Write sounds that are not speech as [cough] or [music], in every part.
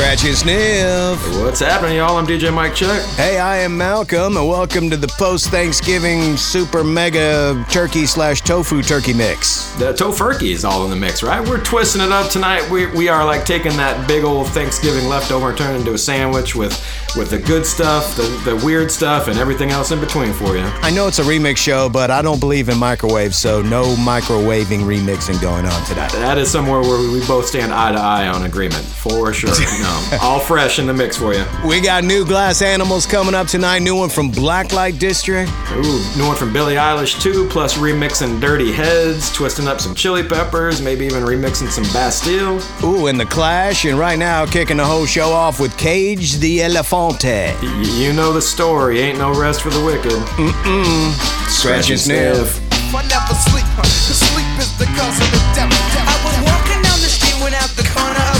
Scratch and sniff. What's happening, y'all? I'm DJ Mike Check. Hey, I am Malcolm, and welcome to the post Thanksgiving super mega turkey slash tofu turkey mix. The tofurkey is all in the mix, right? We're twisting it up tonight. We, we are like taking that big old Thanksgiving leftover and turning it into a sandwich with with the good stuff, the, the weird stuff, and everything else in between for you. I know it's a remix show, but I don't believe in microwaves, so no microwaving remixing going on today. That is somewhere where we both stand eye to eye on agreement, for sure. [laughs] No, [laughs] all fresh in the mix for you. We got new glass animals coming up tonight. New one from Blacklight District. Ooh, new one from Billie Eilish too, plus remixing Dirty Heads, twisting up some Chili Peppers, maybe even remixing some Bastille. Ooh, and the Clash, and right now kicking the whole show off with Cage the Elephant. Y- you know the story, ain't no rest for the wicked. Mm-mm. Scratch and sniff. I never sleep, huh? The sleep is the cause of the devil. I was walking down the street when out the corner of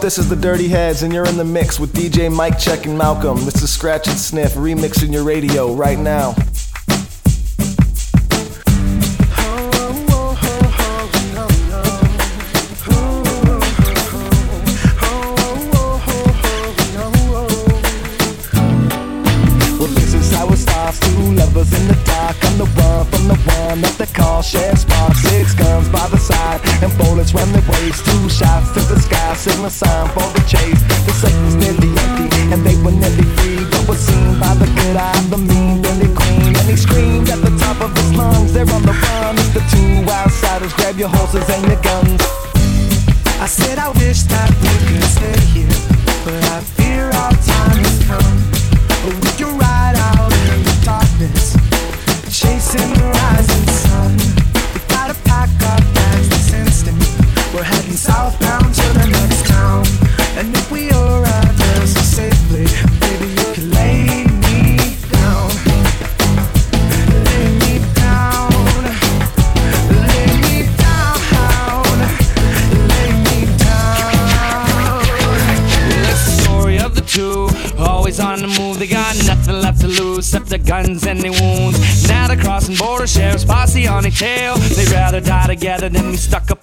This is the Dirty Heads, and you're in the mix with DJ Mike Check and Malcolm. This is Scratch and Sniff remixing your radio right now.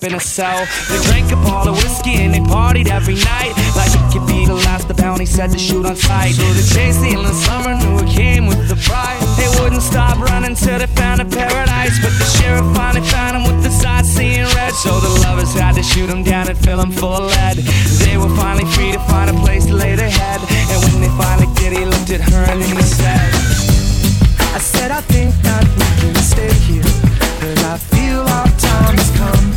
in a cell. They drank up all the whiskey and they partied every night. Like it could be the last, the bounty said to shoot on sight. So the chase in the summer knew it came with the price. They wouldn't stop running till they found a paradise. But the sheriff finally found them with the sightseeing red. So the lovers had to shoot them down and fill them full of lead. They were finally free to find a place to lay their head. And when they finally did, he looked at her and he said, I said, I think that we can stay here. But I feel our time has come.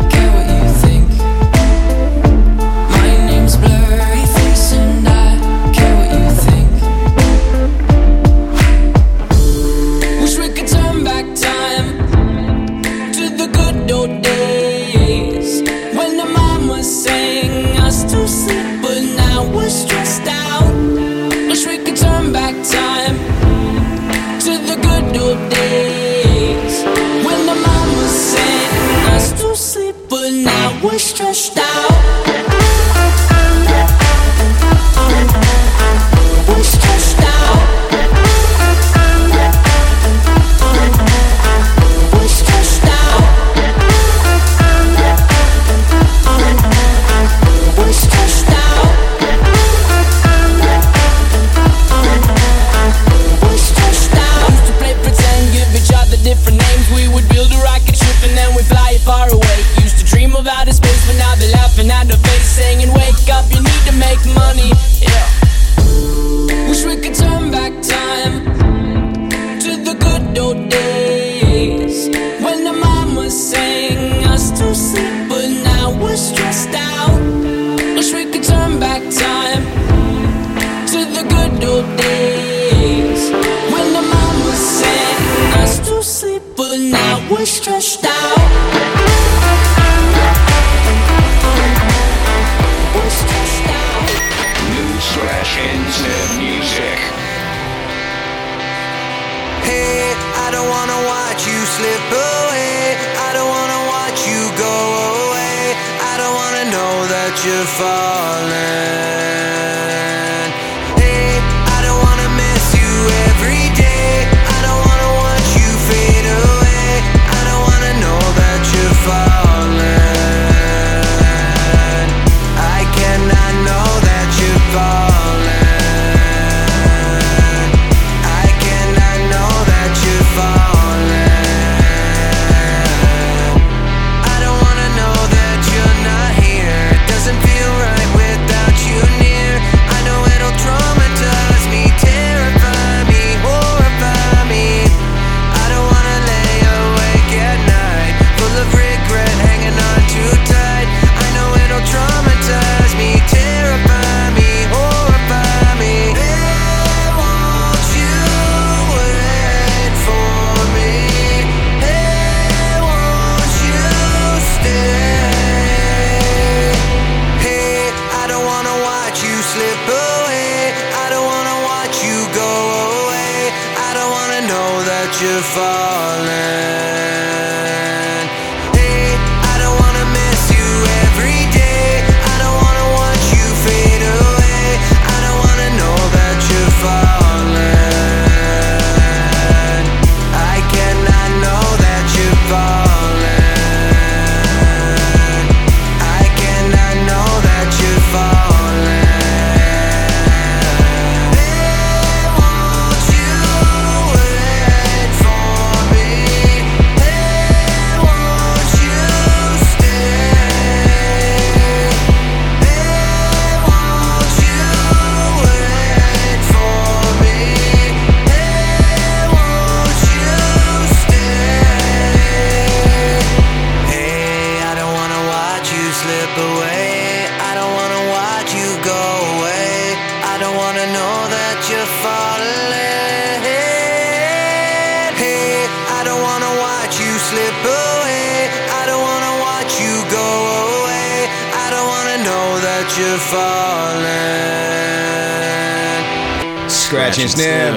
Just.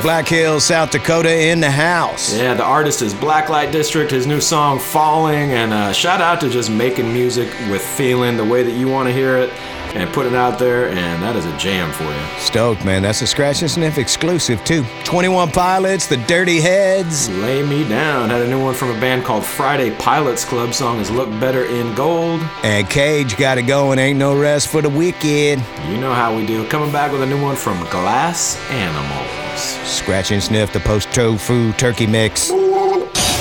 Black Hills, South Dakota in the house. Yeah, the artist is Blacklight District. His new song "Falling," and uh, shout out to just making music with feeling the way that you want to hear it, and put it out there. And that is a jam for you. Stoked, man. That's a Scratch and Sniff exclusive, too. 21 Pilots, The Dirty Heads. Lay Me Down had a new one from a band called Friday Pilots Club. Song is "Look Better in Gold." And Cage got it going. Ain't no rest for the wicked. You know how we do. Coming back with a new one from Glass Animals. Scratch and Sniff, the post tofu turkey mix.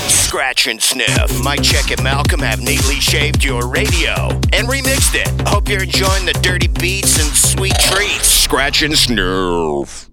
Scratch and sniff. Mike Check and Malcolm have neatly shaved your radio and remixed it. Hope you're enjoying the dirty beats and sweet treats. Scratch and sniff.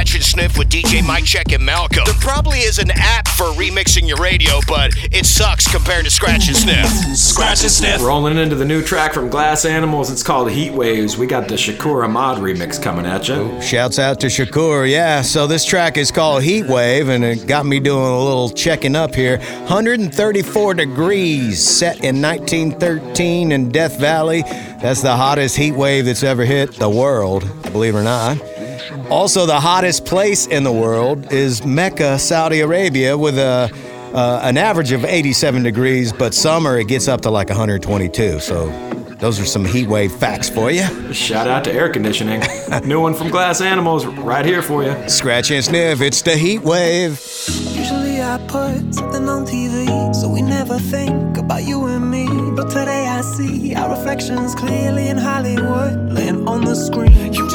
We're back to Scratch and Sniff with DJ Mike Check and Malcolm. There probably is an app for remixing your radio, but it sucks compared to Scratch and Sniff. Scratch and sniff. Rolling into the new track from Glass Animals. It's called Heat Waves. We got the Shakur Ahmad remix coming at you. Shouts out to Shakur. Yeah, so this track is called Heat Wave, and it got me doing a little checking up here. 134 degrees set in 1913 in Death Valley. That's the hottest heat wave that's ever hit the world, believe it or not. Also, the hottest place in the world is Mecca, Saudi Arabia, with a uh, an average of 87 degrees, but summer it gets up to like 122. So, those are some heat wave facts for you. Shout out to air conditioning. [laughs] new one from Glass Animals right here for you. Scratch and sniff, it's the heat wave. Usually I put something on TV, so we never think about you and me. But today I see our reflections clearly in Hollywood, laying on the screen. You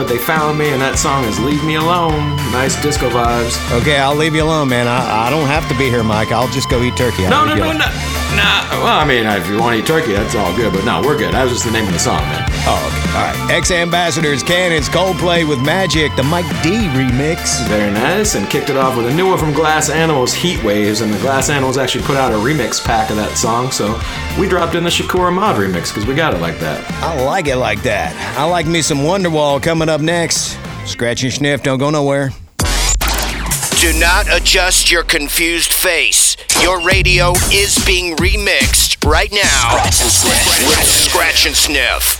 but they found me, and that song is Leave Me Alone. Nice disco vibes. Okay, I'll leave you alone, man. I, I don't have to be here, Mike. I'll just go eat turkey. No, no, be no, no. Nah, well, I mean, if you want to eat turkey, that's all good, but no, we're good. That was just the name of the song, man. X Ambassadors, Cannons, Coldplay with Magic, the Mike D remix. Very nice, and kicked it off with a new one from Glass Animals, Heat Waves, and the Glass Animals actually put out a remix pack of that song, so we dropped in the Shakur Ahmad remix because we got it like that. I like it like that. I like me some Wonderwall coming up next. Scratch and sniff, don't go nowhere. Do not adjust your confused face. Your radio is being remixed right now Scratch and Sniff. I'm ready to party.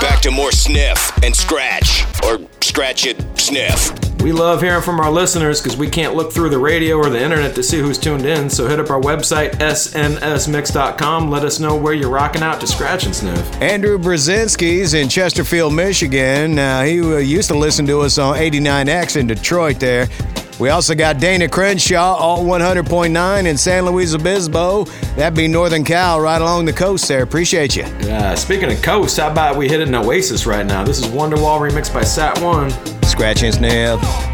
Back to more Sniff and Scratch, or Scratch it, Sniff. We love hearing from our listeners because we can't look through the radio or the internet to see who's tuned in. So hit up our website, snsmix.com. Let us know where you're rocking out to Scratch and Sniff. Andrew Brzezinski's in Chesterfield, Michigan. Now, he uh, used to listen to us on 89X in Detroit there. We also got Dana Crenshaw, all 100.9 in San Luis Obispo. That'd be Northern Cal, right along the coast there. Appreciate you. Yeah, speaking of coast, how about we hit an oasis right now? This is Wonderwall remixed by Sat One. Scratch and sniff.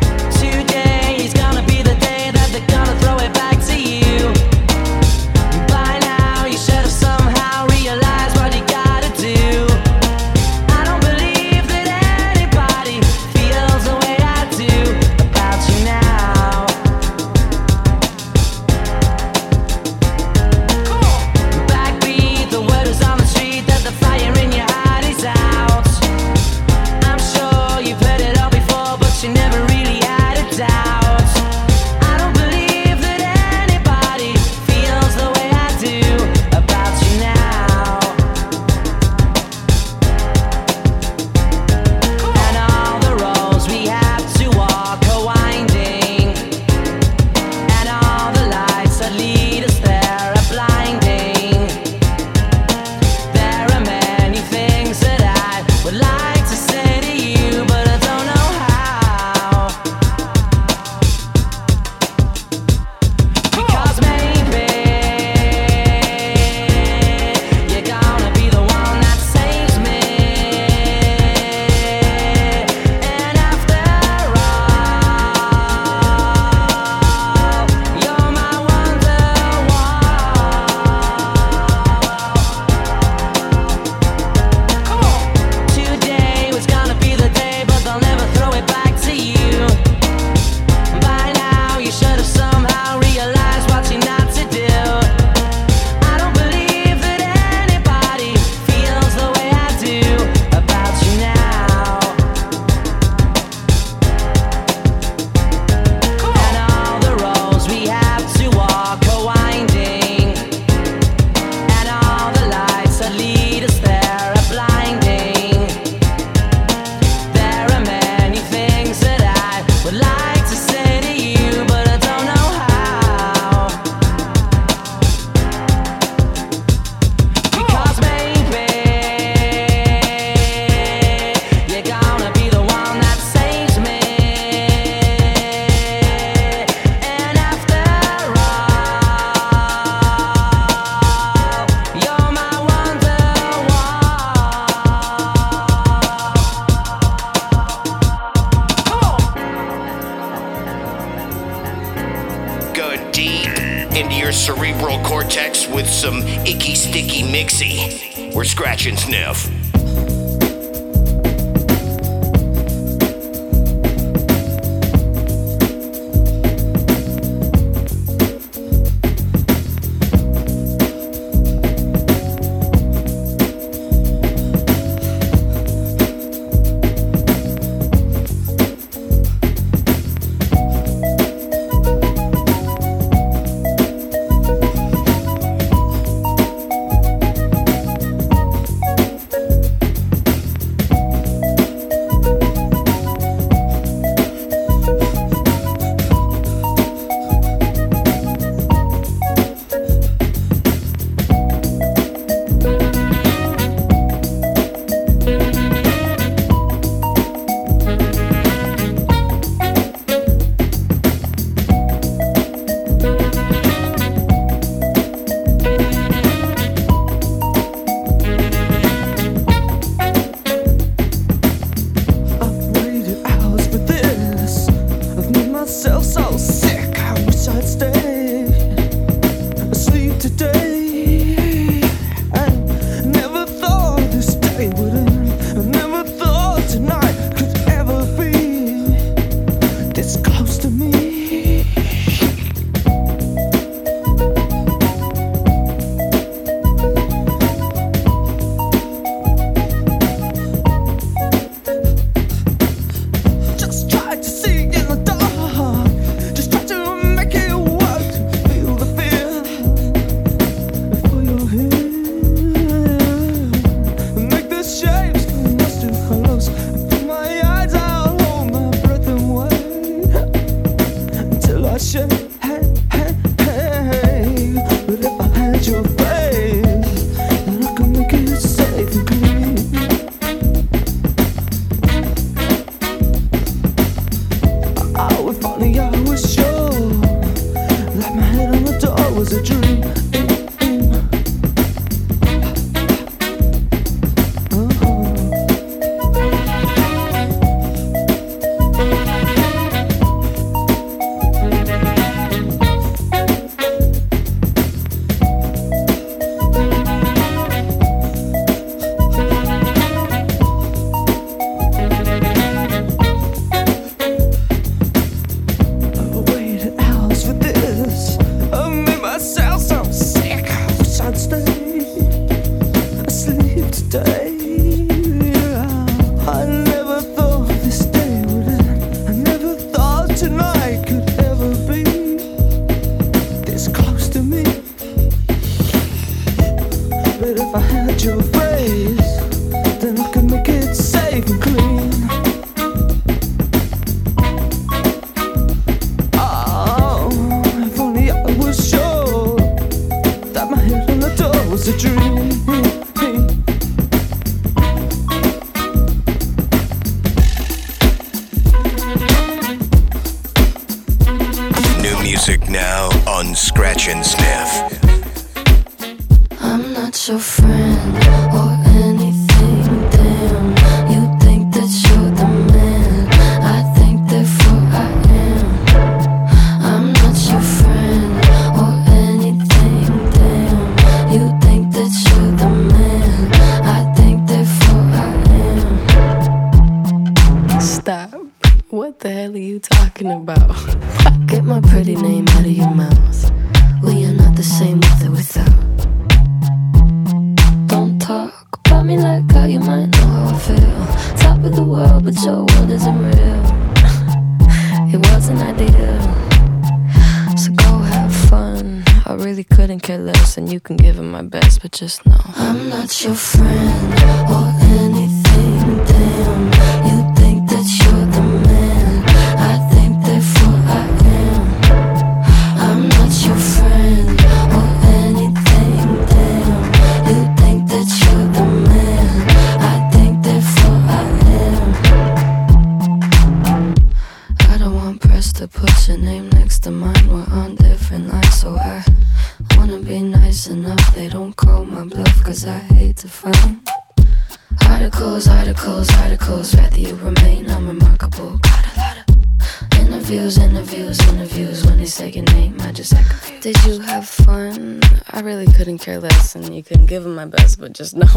just no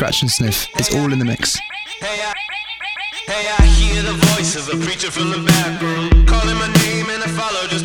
Scratch and Sniff. It's all in the mix. Hey, I, hey, I hear the voice of a preacher from the back room, calling my name, and I follow just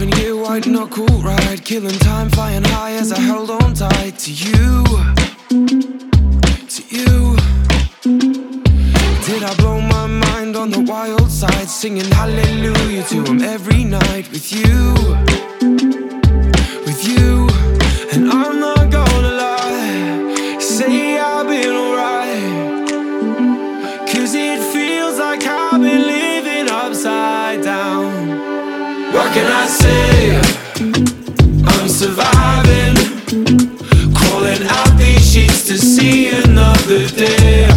Seven here, white knuckle ride, killing time, flying high as I held on tight to you, to you. Did I blow my mind on the wild side, singing hallelujah to him every night with you, with you, and I'm. I'm surviving, crawling out these sheets to see another day.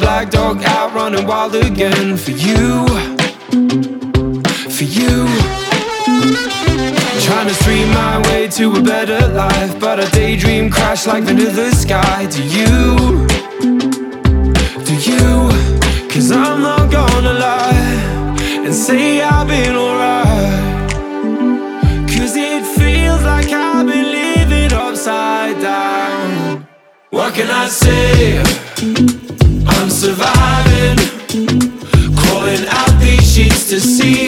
Black dog out running wild again for you? For you. Trying to stream my way to a better life, but a daydream crash like into the sky. Do you? Do you? Cause I'm not gonna lie and say I've been alright. Cause it feels like I've been living upside down. What can I say? Surviving. Crawling out these sheets to see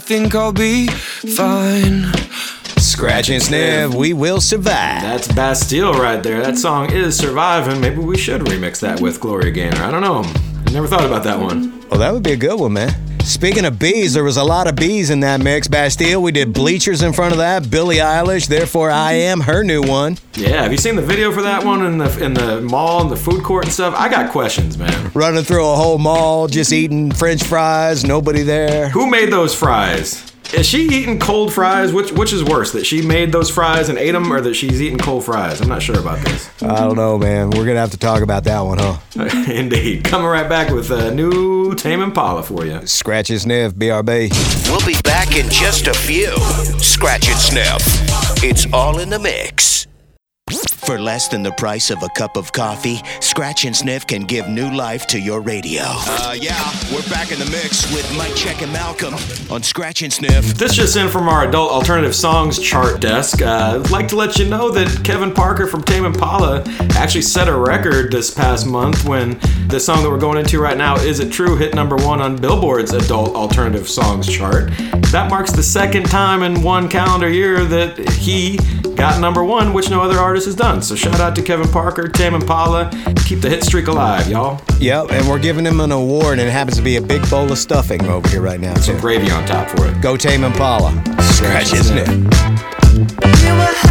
think I'll be fine. Scratch and sniff, we will survive. That's Bastille right there. That song is surviving. Maybe we should remix that with Gloria Gaynor. I don't know. I never thought about that one. Well, that would be a good one, man. Speaking of bees, there was a lot of bees in that mix. Bastille, we did bleachers in front of that. Billie Eilish, therefore I am her new one. Yeah, have you seen the video for that one in the in the mall and the food court and stuff? I got questions, man. Running through a whole mall, just eating French fries, nobody there. Who made those fries? Is she eating cold fries? Which which is worse, that she made those fries and ate them, or that she's eating cold fries? I'm not sure about this. I don't know, man. We're gonna have to talk about that one, huh? [laughs] Indeed. Coming right back with a new Tame Impala for you. Scratch and sniff, BRB. We'll be back in just a few. Scratch and sniff. It's all in the mix. For less than the price of a cup of coffee, Scratch and Sniff can give new life to your radio. Uh, yeah, we're back in the mix with Mike Check and Malcolm on Scratch and Sniff. This just in from our adult alternative songs chart desk. Uh, I'd like to let you know that Kevin Parker from Tame Impala actually set a record this past month when the song that we're going into right now, Is It True, hit number one on Billboard's adult alternative songs chart. That marks the second time in one calendar year that he got number one, which no other artist has done. So shout out to Kevin Parker, Tame Impala. Keep the hit streak alive, y'all. Yep, and we're giving him an award, and it happens to be a big bowl of stuffing over here right now. Some too. gravy on top for it. Go Tame Impala. Scratch and sniff.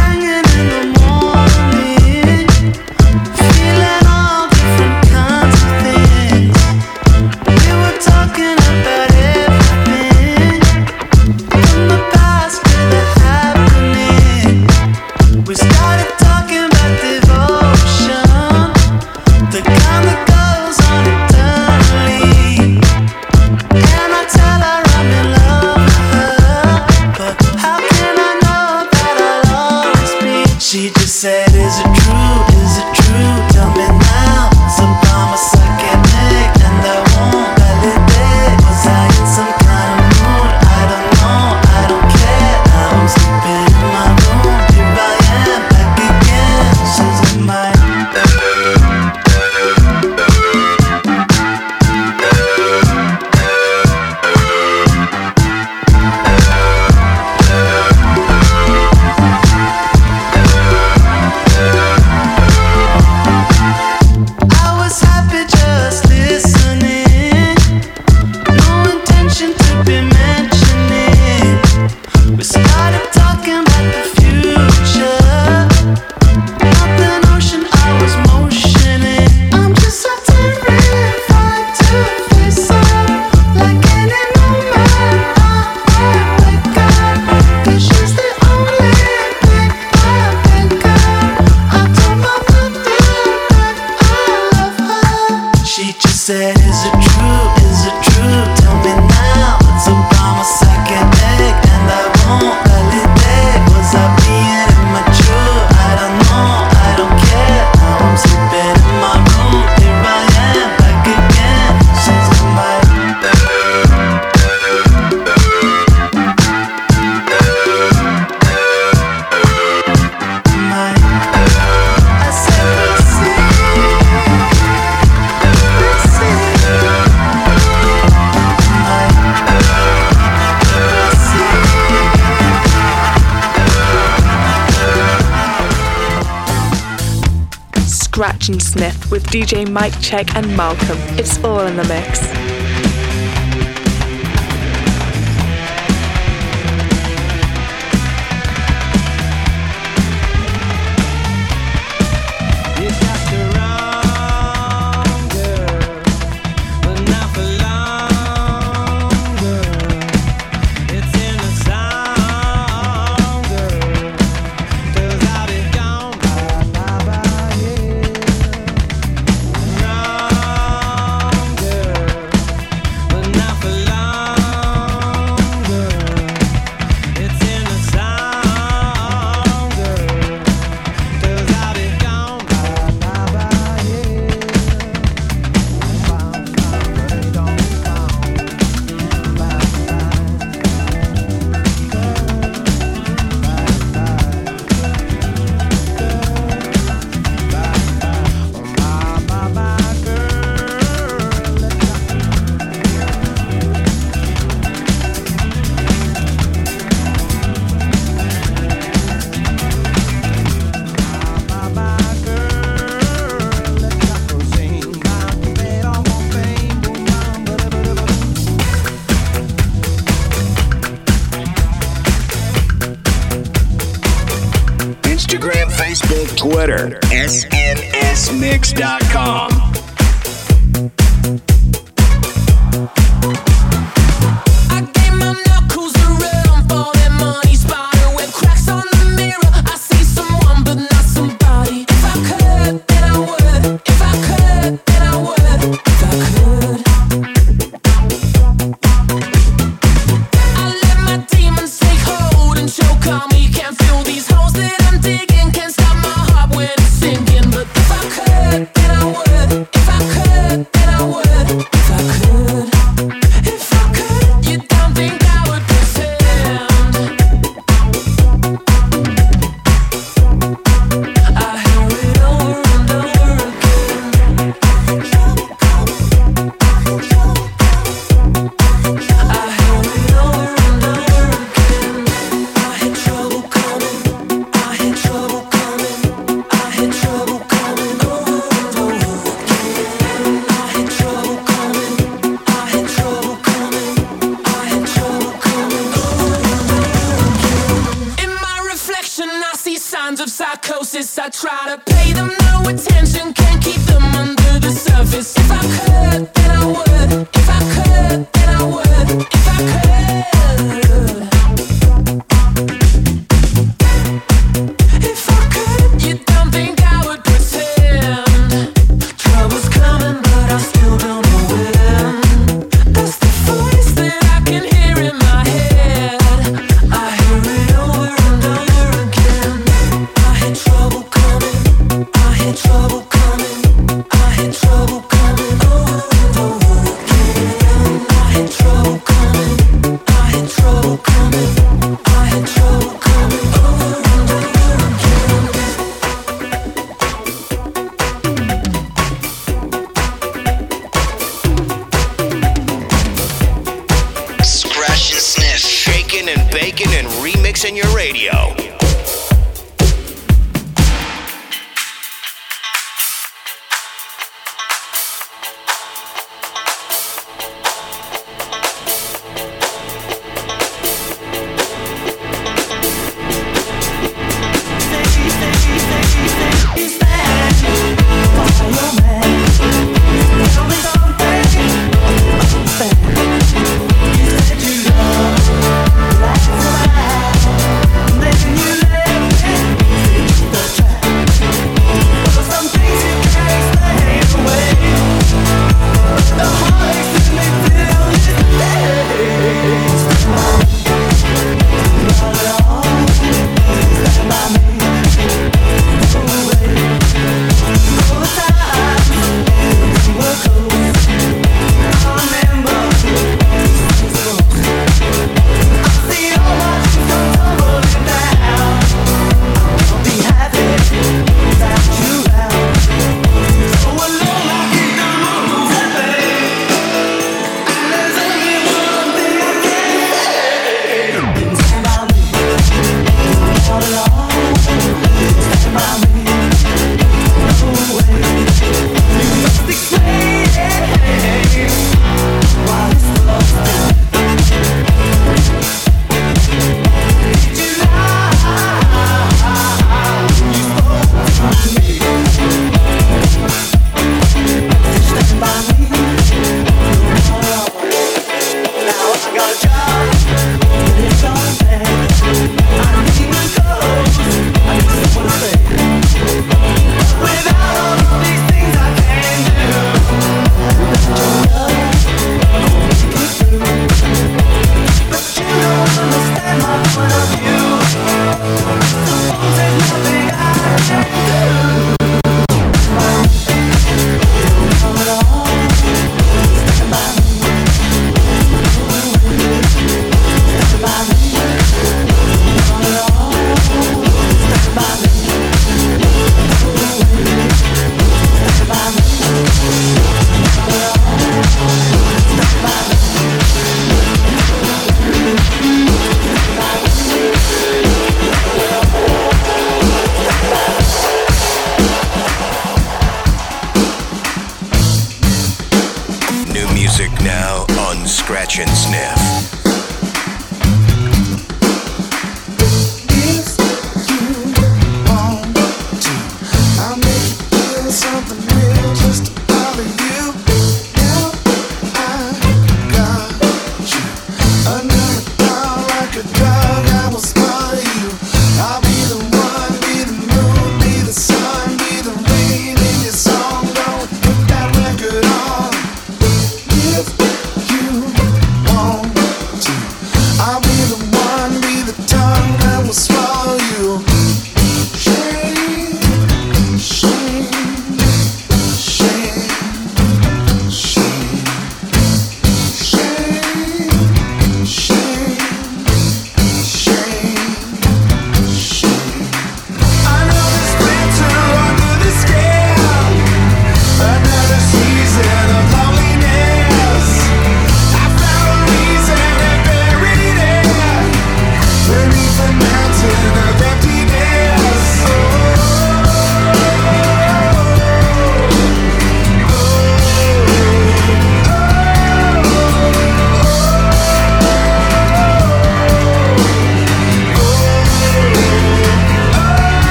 Scratch and Sniff with DJ Mike Check and Malcolm. It's all in the mix. If I could, then I would. If I could.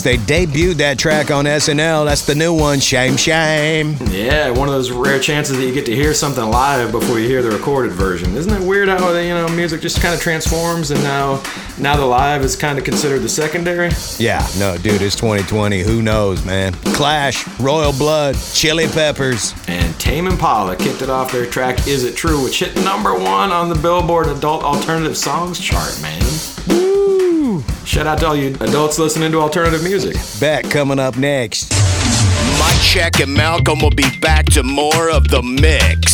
They debuted that track on SNL. That's the new one, Shame Shame. Yeah, one of those rare chances that you get to hear something live before you hear the recorded version. Isn't it weird how you know music just kind of transforms and now now the live is kind of considered the secondary? Yeah, no, dude, it's 2020. Who knows, man? Clash, Royal Blood, Chili Peppers. And Tame Impala kicked it off their track "Is It True," which hit number one on the Billboard Adult Alternative Songs chart. Man, Woo! shout out to all you adults listening to alternative music. Back coming up next. Mike Check and Malcolm will be back to more of the mix.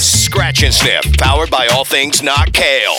Scratch and Sniff, powered by all things not kale.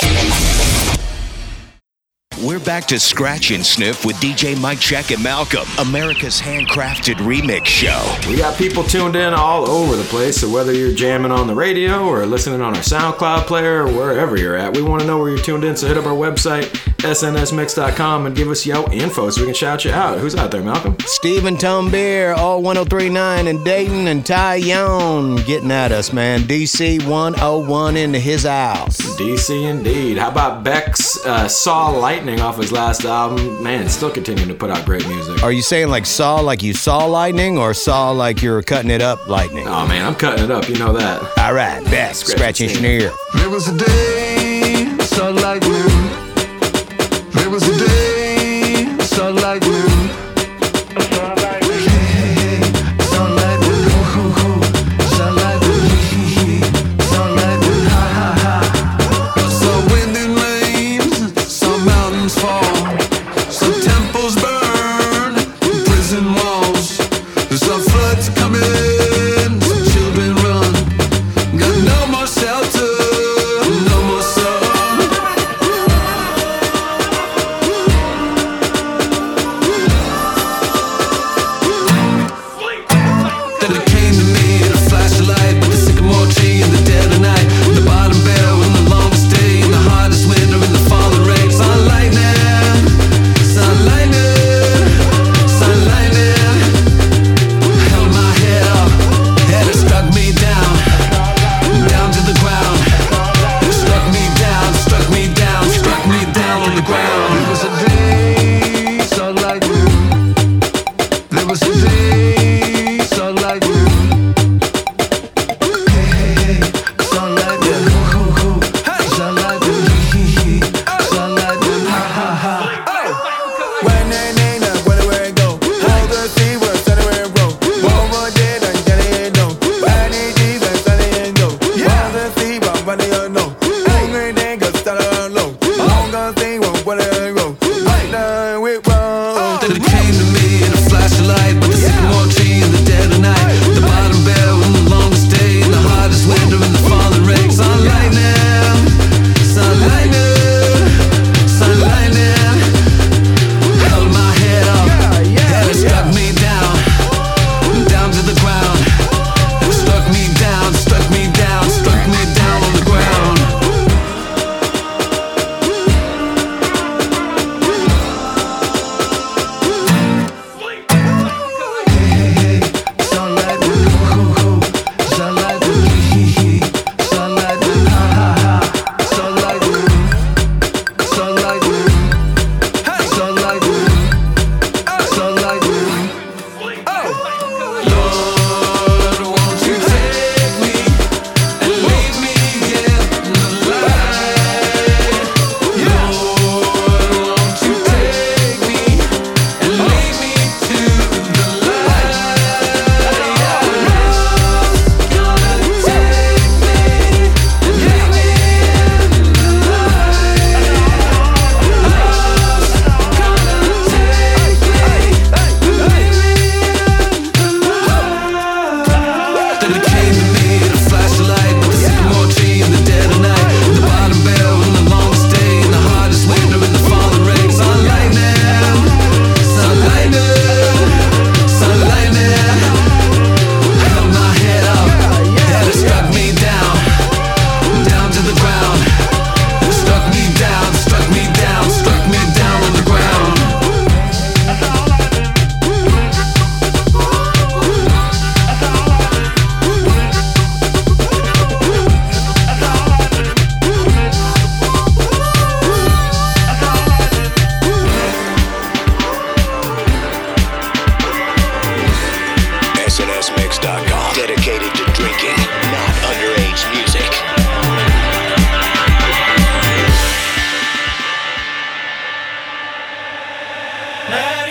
We're back to Scratch and Sniff with DJ Mike Check and Malcolm, America's handcrafted remix show. We got people tuned in all over the place, so whether you're jamming on the radio or listening on our SoundCloud player or wherever you're at, we want to know where you're tuned in. So hit up our website, snsmix.com, and give us your info so we can shout you out. Who's out there, Malcolm? Stephen Tumbeer, all 1039 in Dayton, and Ty Young getting at us, man. DC 101 into his house. DC indeed. How about Beck's uh, Saw Lightning off his last album? Man, still continuing to put out great music. Are you saying like saw like you saw lightning or saw like you're cutting it up lightning? Oh man, I'm cutting it up. You know that. All right, bet. Scratch and sneer. There was a day, saw lightning. There was a day,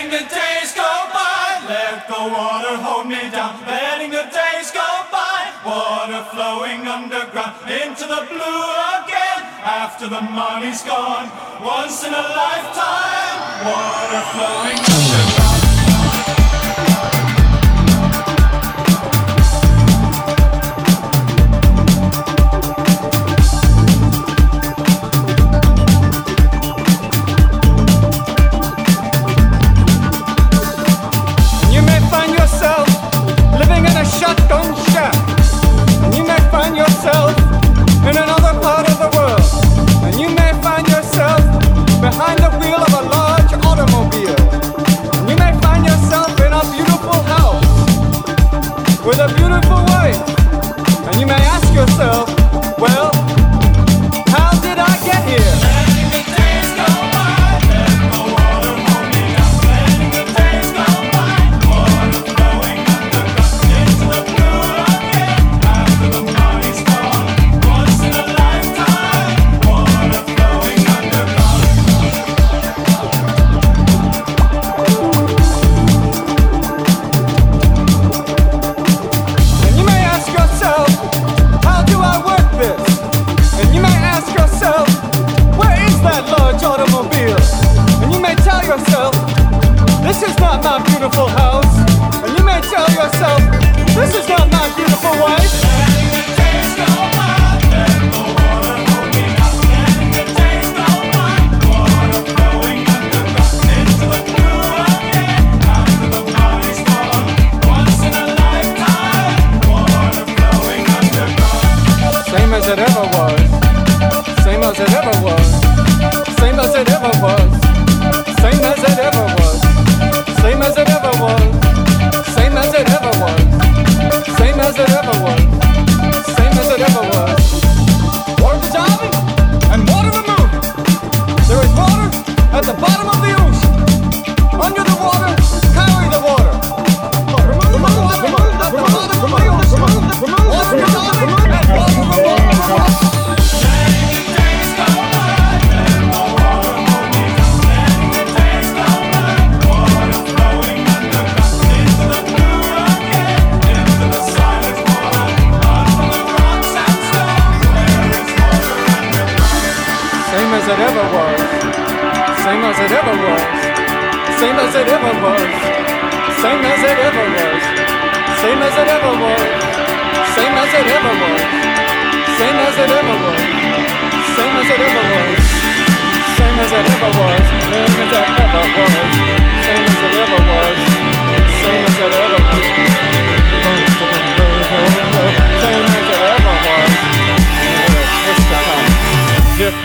Letting the days go by, let the water hold me down. Letting the days go by, water flowing underground into the blue again. After the money's gone, once in a lifetime, water flowing underground.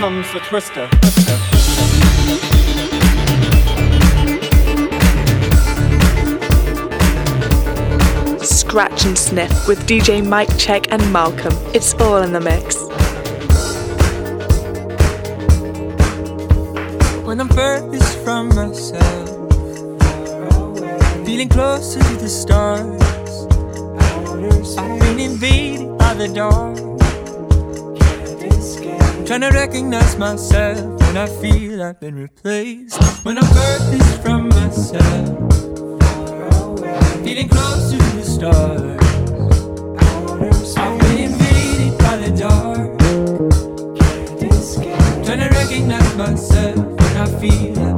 comes the twister. Scratch and Sniff with DJ Mike Check and Malcolm. It's all in the mix. When I'm furthest from myself, feeling closer to the stars, I've been invaded by the dark. Trying to recognize myself when I feel I've been replaced. When I'm furthest from myself, feeling close to the stars. I've been invaded by the dark. Trying to recognize myself when I feel.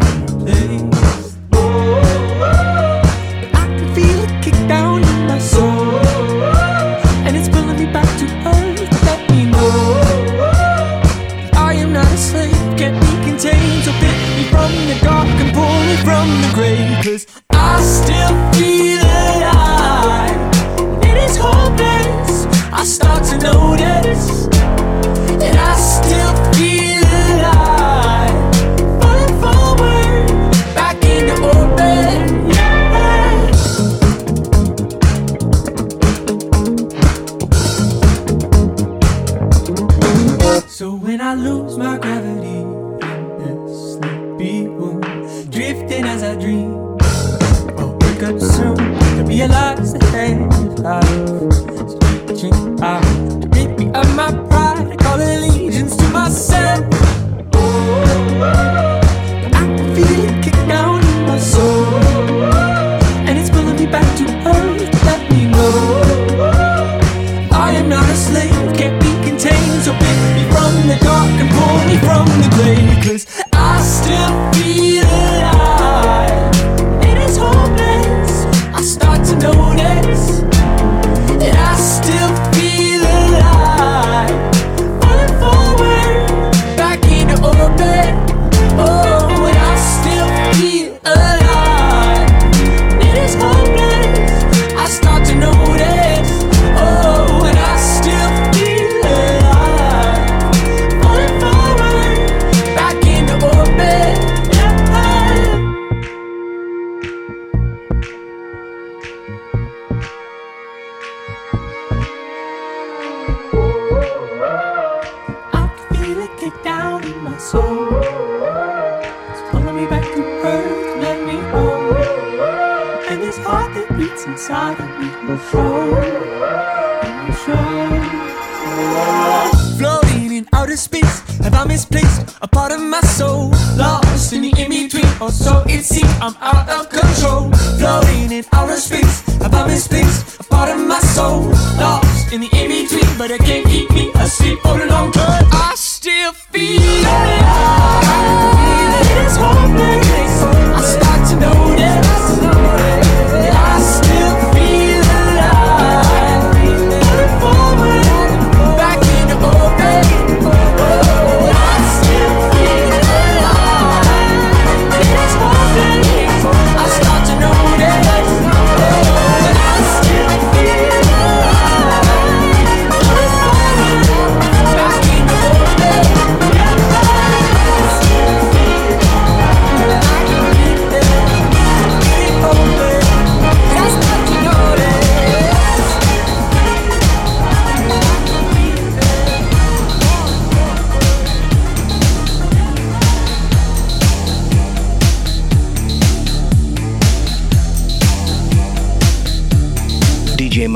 Or so it seems. I'm out of control, floating in outer space. About misplaced, a part of my soul. Lost in the in between, but it can't keep me asleep all alone. Cause I still feel. It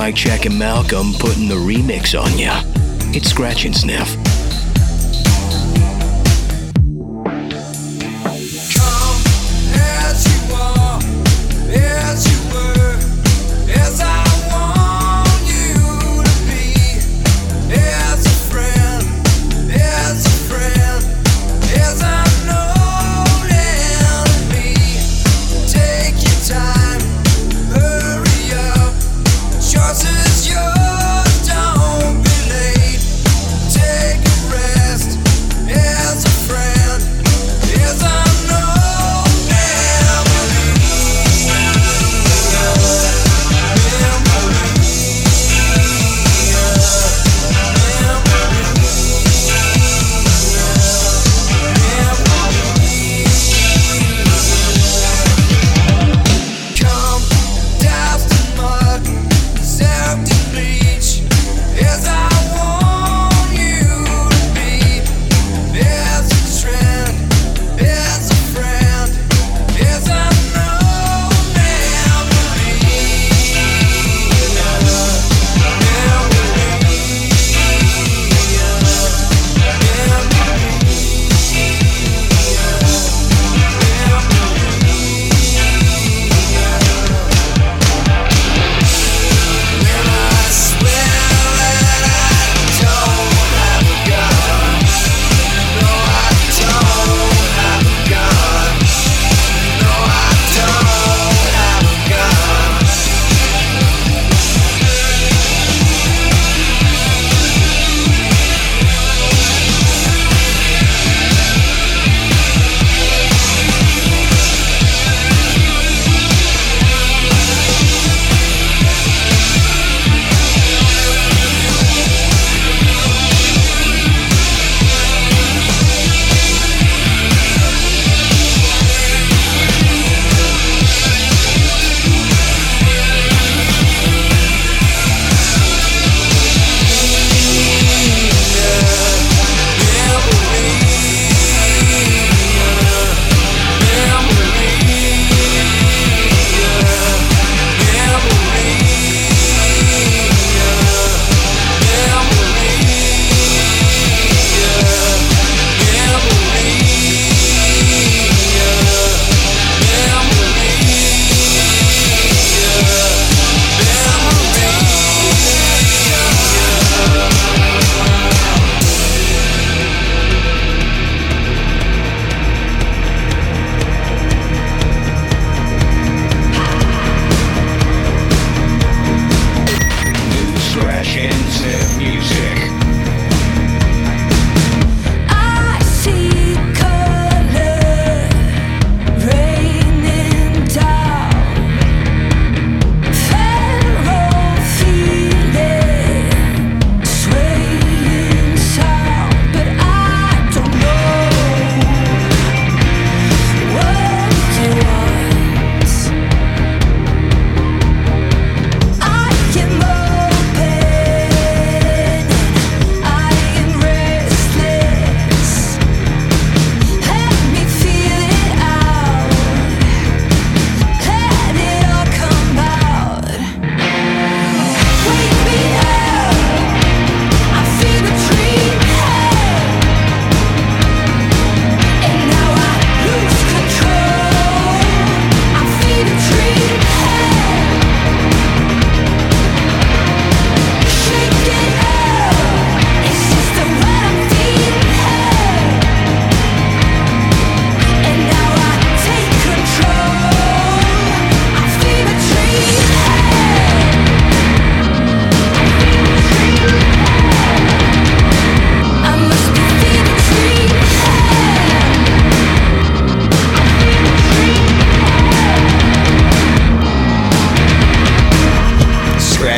Mike Check and Malcolm putting the remix on ya. It's Scratch and Sniff.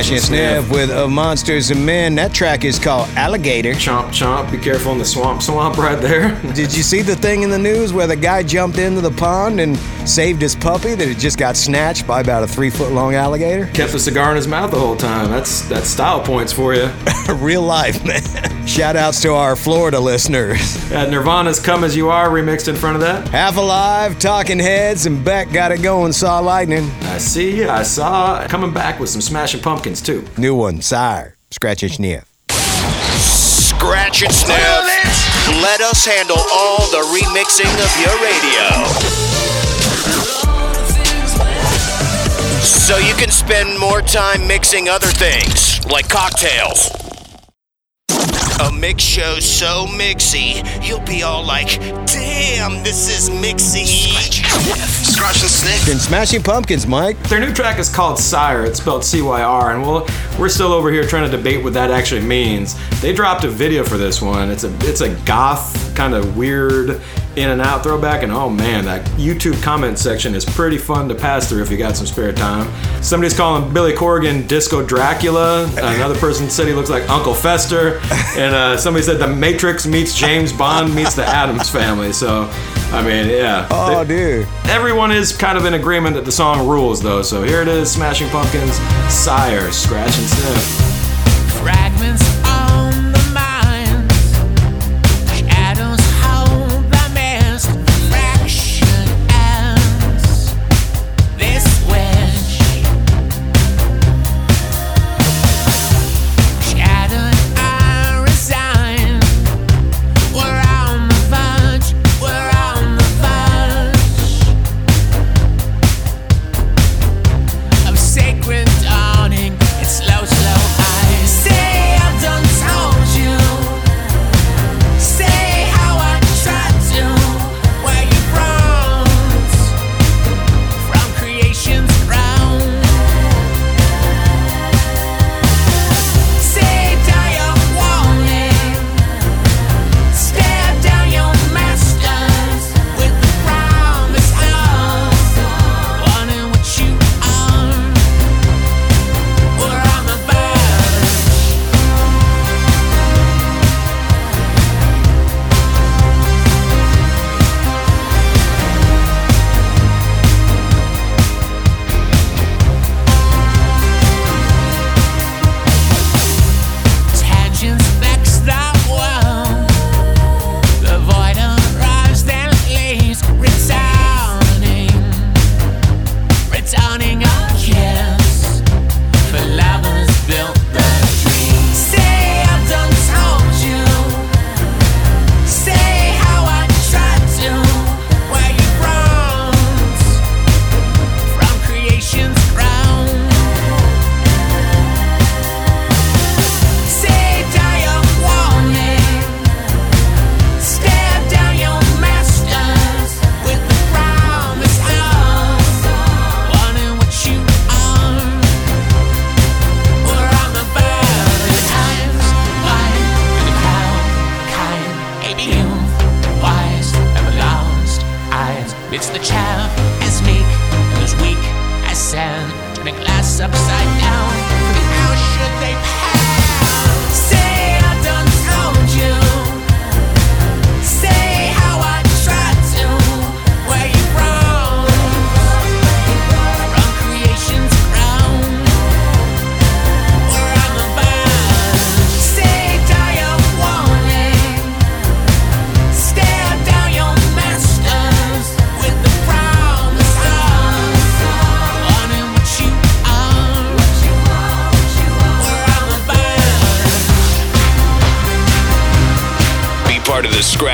Scratch and Sniff with uh, Monsters and Men. That track is called Alligator. Chomp, chomp. Be careful in the swamp, swamp right there. [laughs] Did you see the thing in the news where the guy jumped into the pond and saved his puppy that had just got snatched by about a three foot long alligator? Kept a cigar in his mouth the whole time. That's that's style points for you. [laughs] Real life, man. Shout outs to our Florida listeners. At Nirvana's "Come as You Are" remixed in front of that. Half Alive, Talking Heads, and Beck got it going. Saw Lightning. I see. I saw coming back with some Smashing Pumpkins too. New one, Cyr. Scratch and Sniff. Scratch and sniff. Let us handle all the remixing of your radio. So you can spend more time mixing other things, like cocktails. A mix show so mixy, you'll be all like, damn, this is mixy. Scratch and sniff. Been Smashing Pumpkins, Mike. Their new track is called Cyr. It's spelled C-Y-R, and we'll, we're still over here trying to debate what that actually means. They dropped a video for this one. It's a it's a goth kind of weird in and out throwback, and oh man, that YouTube comment section is pretty fun to pass through if you got some spare time. Somebody's calling Billy Corgan Disco Dracula. Another person said he looks like Uncle Fester, and uh, somebody said The Matrix meets James Bond meets the Addams Family. So, I mean, yeah. Oh, They- dude. Everyone is kind of in agreement that the song rules, though. So here it is Smashing Pumpkins, Cyr, Scratch and Sniff. Fragments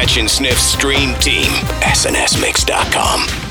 Scratch and Sniff stream team. SNSMix.com.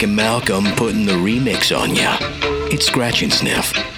And Malcolm putting the remix on ya. It's Scratch and Sniff.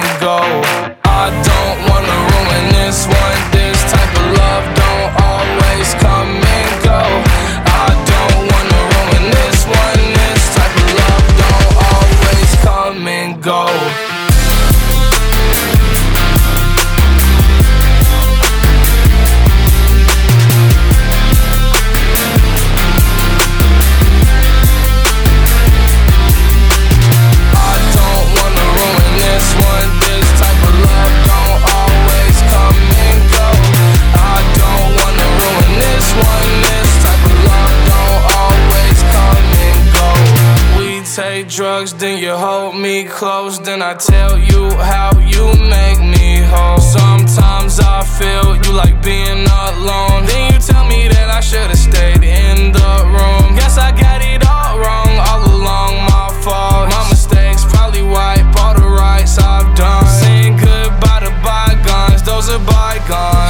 hold me close, then I tell you how you make me whole. Sometimes I feel you like being alone. Then you tell me that I should've stayed in the room. Guess I got it all wrong all along. My fault. My mistakes probably wipe all the rights I've done. Saying goodbye to bygones, those are bygones.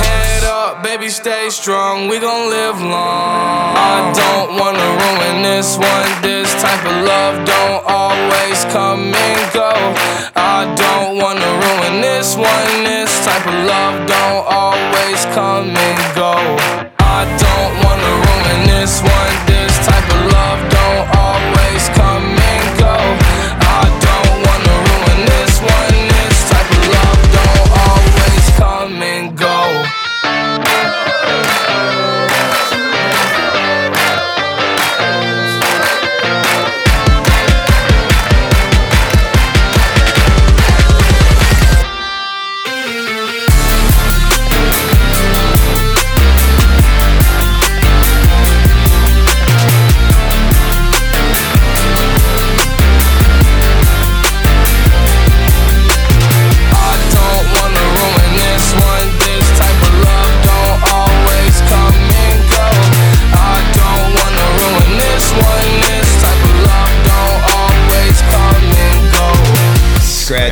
Stay strong. We gon' live long. I don't wanna ruin this one. This type of love don't always come and go. I don't wanna ruin this one. This type of love don't always come and go. I don't wanna ruin this one.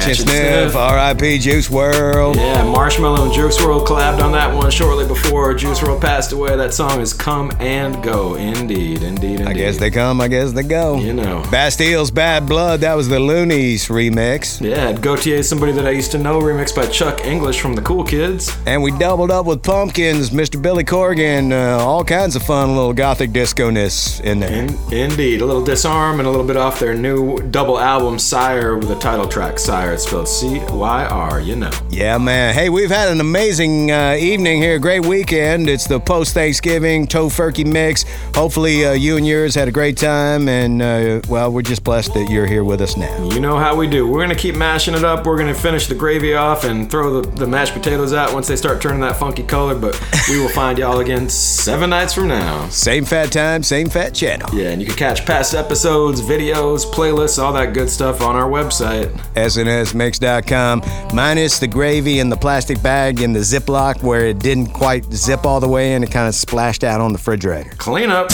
And Sniff, R.I.P. Juice WRLD. Yeah, Marshmello and Juice WRLD collabed on that one shortly before Juice WRLD passed away. That song is Come and Go. Indeed, indeed, indeed. I guess they come, I guess they go. You know. Bastille's Bad Blood, that was the Loonies remix. Yeah, Gotye, somebody that I used to know, remixed by Chuck English from the Cool Kids. And we doubled up with Pumpkins, Mr. Billy Corgan, uh, all kinds of fun little gothic disco-ness in there. In, indeed, a little disarm and a little bit off their new double album Cyr with the title track Cyr. It's spelled C Y R, you know. Yeah, man. Hey, we've had an amazing uh, evening here, great weekend. It's the post Thanksgiving Tofurkey mix. Hopefully, uh, you and yours had a great time, and uh, well, we're just blessed that you're here with us now. You know how we do. We're gonna keep mashing it up. We're gonna finish the gravy off and throw the, the mashed potatoes out once they start turning that funky color. But we will find y'all again seven nights from now. Same fat time, same fat channel. Yeah, and you can catch past episodes, videos, playlists, all that good stuff on our website. SNSmix.com, minus the gravy in the plastic bag in the Ziploc where it didn't quite zip all the way and it kind of splashed out on the refrigerator. Clean up.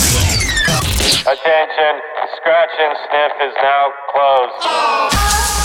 Attention, Scratch and Sniff is now closed.